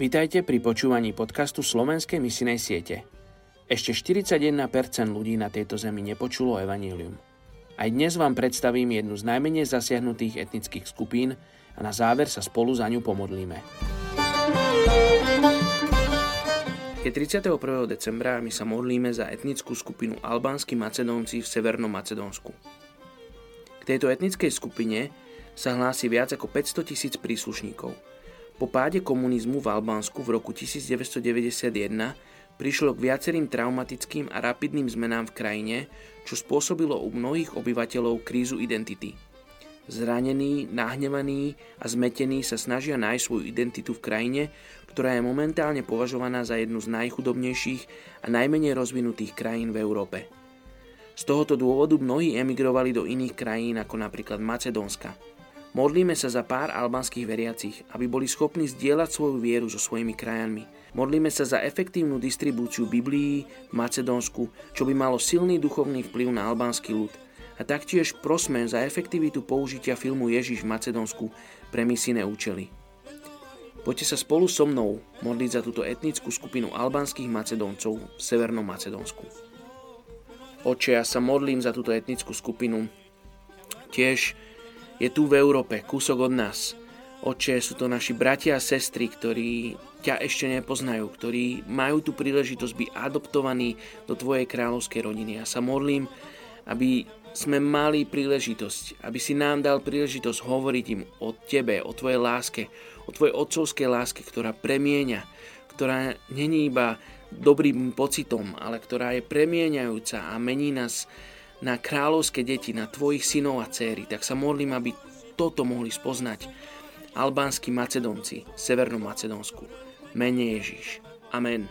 Vítajte pri počúvaní podcastu Slovenskej misinej siete. Ešte 41% ľudí na tejto zemi nepočulo evanílium. Aj dnes vám predstavím jednu z najmenej zasiahnutých etnických skupín a na záver sa spolu za ňu pomodlíme. Je 31. decembra a my sa modlíme za etnickú skupinu albánsky Macedónci v Severnom Macedónsku. K tejto etnickej skupine sa hlási viac ako 500 tisíc príslušníkov – po páde komunizmu v Albánsku v roku 1991 prišlo k viacerým traumatickým a rapidným zmenám v krajine, čo spôsobilo u mnohých obyvateľov krízu identity. Zranení, nahnevaní a zmetení sa snažia nájsť svoju identitu v krajine, ktorá je momentálne považovaná za jednu z najchudobnejších a najmenej rozvinutých krajín v Európe. Z tohoto dôvodu mnohí emigrovali do iných krajín ako napríklad Macedónska – Modlíme sa za pár albánskych veriacich, aby boli schopní zdieľať svoju vieru so svojimi krajanmi. Modlíme sa za efektívnu distribúciu Biblií v Macedónsku, čo by malo silný duchovný vplyv na albánsky ľud. A taktiež prosme za efektivitu použitia filmu Ježiš v Macedónsku pre misijné účely. Poďte sa spolu so mnou modliť za túto etnickú skupinu albánskych Macedóncov v Severnom Macedónsku. Oče, ja sa modlím za túto etnickú skupinu. Tiež je tu v Európe, kúsok od nás. Oče, sú to naši bratia a sestry, ktorí ťa ešte nepoznajú, ktorí majú tú príležitosť byť adoptovaní do Tvojej kráľovskej rodiny. Ja sa modlím, aby sme mali príležitosť, aby si nám dal príležitosť hovoriť im o Tebe, o Tvojej láske, o Tvojej otcovskej láske, ktorá premieňa, ktorá není iba dobrým pocitom, ale ktorá je premieňajúca a mení nás na kráľovské deti, na tvojich synov a céry, tak sa modlím, aby toto mohli spoznať albánsky Macedonci, Severnom Macedónsku. Mene Ježiš. Amen.